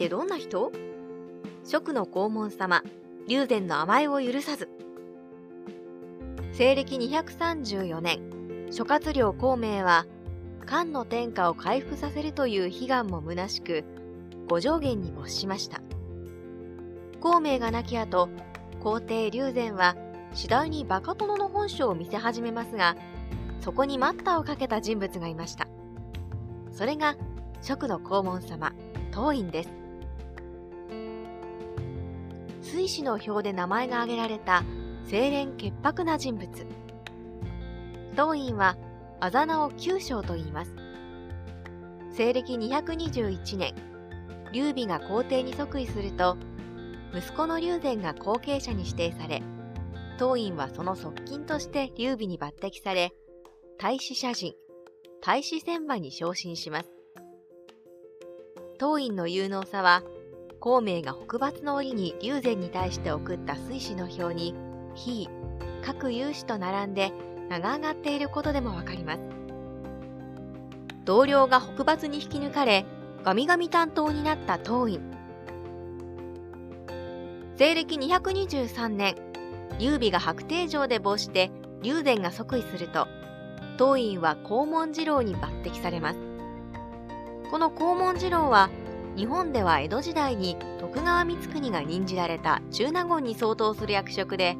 ってどんな人？職の黄門様、龍禅の甘えを許さず。西暦234年、諸葛亮孔明は、漢の天下を回復させるという悲願も虚しく、五条原に没しました。孔明が亡き後、皇帝龍禅は次第にバカ殿の本性を見せ始めますが、そこに待ったをかけた人物がいました。それが、職の黄門様、当院です。水死の表で名前が挙げられた清廉潔白な人物。当院は、あざ名を九章と言います。西暦221年、劉備が皇帝に即位すると、息子の劉禅が後継者に指定され、当院はその側近として劉備に抜擢され、大使社人、大使船馬に昇進します。当院の有能さは、孔明が北伐の折に龍禅に対して送った水死の表に、非、各有志と並んで名が上がっていることでもわかります。同僚が北伐に引き抜かれ、ガミガミ担当になった当院。西暦223年、劉備が白帝城で没して龍禅が即位すると、当院は黄門次郎に抜擢されます。この黄門次郎は、日本では江戸時代に徳川光圀が任じられた中納言に相当する役職で、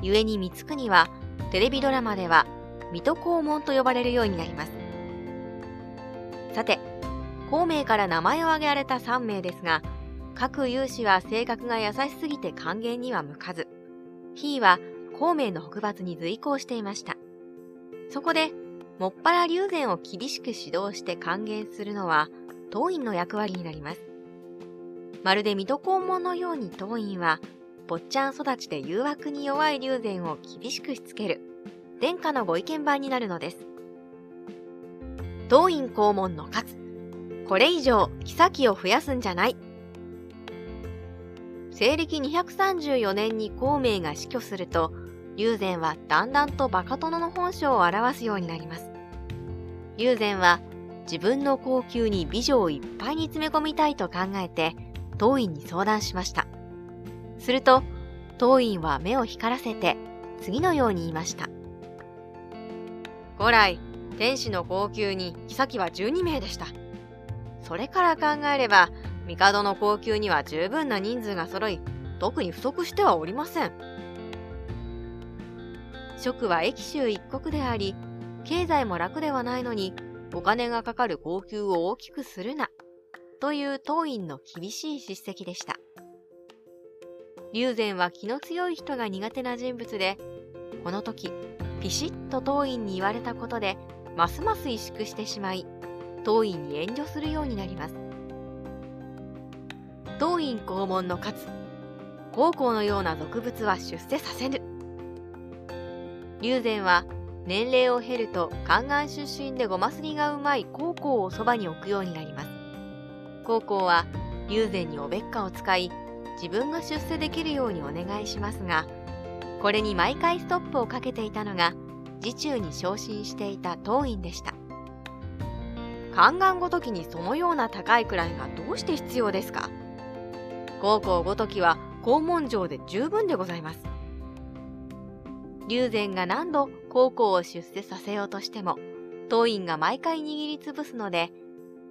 故に光圀はテレビドラマでは水戸黄門と呼ばれるようになります。さて、孔明から名前を挙げられた3名ですが、各有志は性格が優しすぎて還元には向かず、ひーは孔明の北伐に随行していました。そこで、もっぱら龍禅を厳しく指導して還元するのは、当院の役割になります。まるで水戸黄門のように当院は、坊ちゃん育ちで誘惑に弱い龍禅を厳しくしつける、殿下のご意見番になるのです。当院黄門の勝。これ以上、妃を増やすんじゃない。西暦234年に孔明が死去すると、龍禅はだんだんとバカ殿の本性を表すようになります。龍禅は自分の高級に美女をいっぱいに詰め込みたいと考えて、当院に相談しました。すると、当院は目を光らせて、次のように言いました。古来、天使の高級に妃は12名でした。それから考えれば、帝の高級には十分な人数が揃い、特に不足してはおりません。職は駅州一国であり、経済も楽ではないのに、お金がかかる高級を大きくするな、という当院の厳しい叱責でした。龍禅は気の強い人が苦手な人物で、この時、ピシッと当院に言われたことで、ますます萎縮してしまい、当院に遠慮するようになります。当院肛門の勝つ、高校のような俗物は出世させぬ。龍禅は年齢を経ると宦官出身でごますりがうまい高校をそばに置くようになります。高校は龍禅におべっかを使い自分が出世できるようにお願いしますがこれに毎回ストップをかけていたのが次中に昇進していた当院でした。宦官ごときにそのような高い位がどうして必要ですか？高校ごときは校門上で十分でございます。龍禅が何度高校を出世させようとしても、当院が毎回握りつぶすので、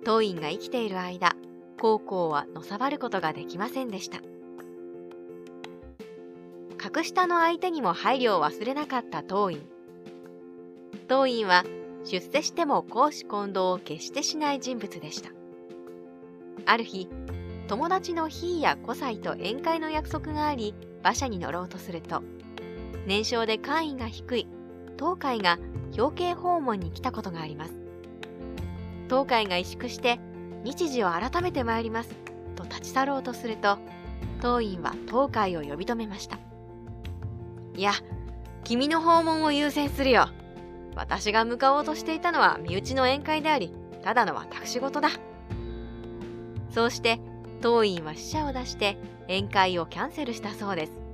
当院が生きている間、高校はのさばることができませんでした。格下の相手にも配慮を忘れなかった当院。当院は出世しても公私混同を決してしない人物でした。ある日、友達のひいや古妻と宴会の約束があり、馬車に乗ろうとすると、年少で官位が低い東海が表敬訪問に来たことがあります。東海が萎縮して日時を改めて参りますと立ち去ろうとすると、当院は東海を呼び止めました。いや、君の訪問を優先するよ。私が向かおうとしていたのは身内の宴会であり、ただの私事だ。そうして、当院は死者を出して宴会をキャンセルしたそうです。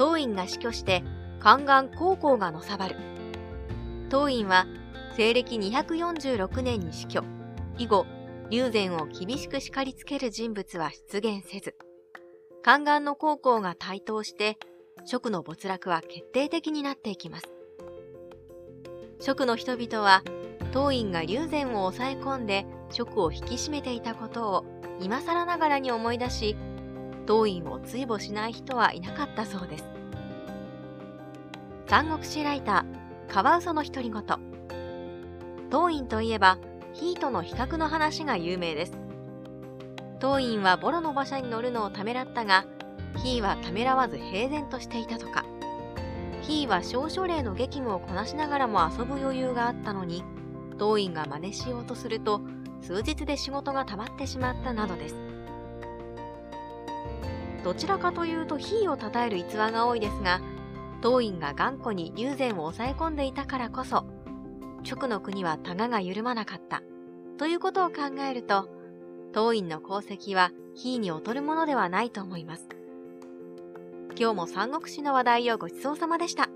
当院が死去して宦官高校がのさばる。当院は西暦246年に死去。以後、龍禅を厳しく叱りつける人物は出現せず、宦官の高校が台頭して、職の没落は決定的になっていきます。職の人々は、当院が龍禅を抑え込んで職を引き締めていたことを今更ながらに思い出し、当院を追母しない人はいなかったそうです。三国志ライター、カワウソの独り言。当院といえば、ヒートの比較の話が有名です。当院はボロの馬車に乗るのをためらったが、ヒーはためらわず平然としていたとか。ヒーは少々例の激務をこなしながらも遊ぶ余裕があったのに、当院が真似しようとすると、数日で仕事が溜まってしまったなどです。どちらかというとヒーを称える逸話が多いですが、当院が頑固に竜禅を抑え込んでいたからこそ、直の国はタガが緩まなかった。ということを考えると、当院の功績は非に劣るものではないと思います。今日も三国志の話題をごちそうさまでした。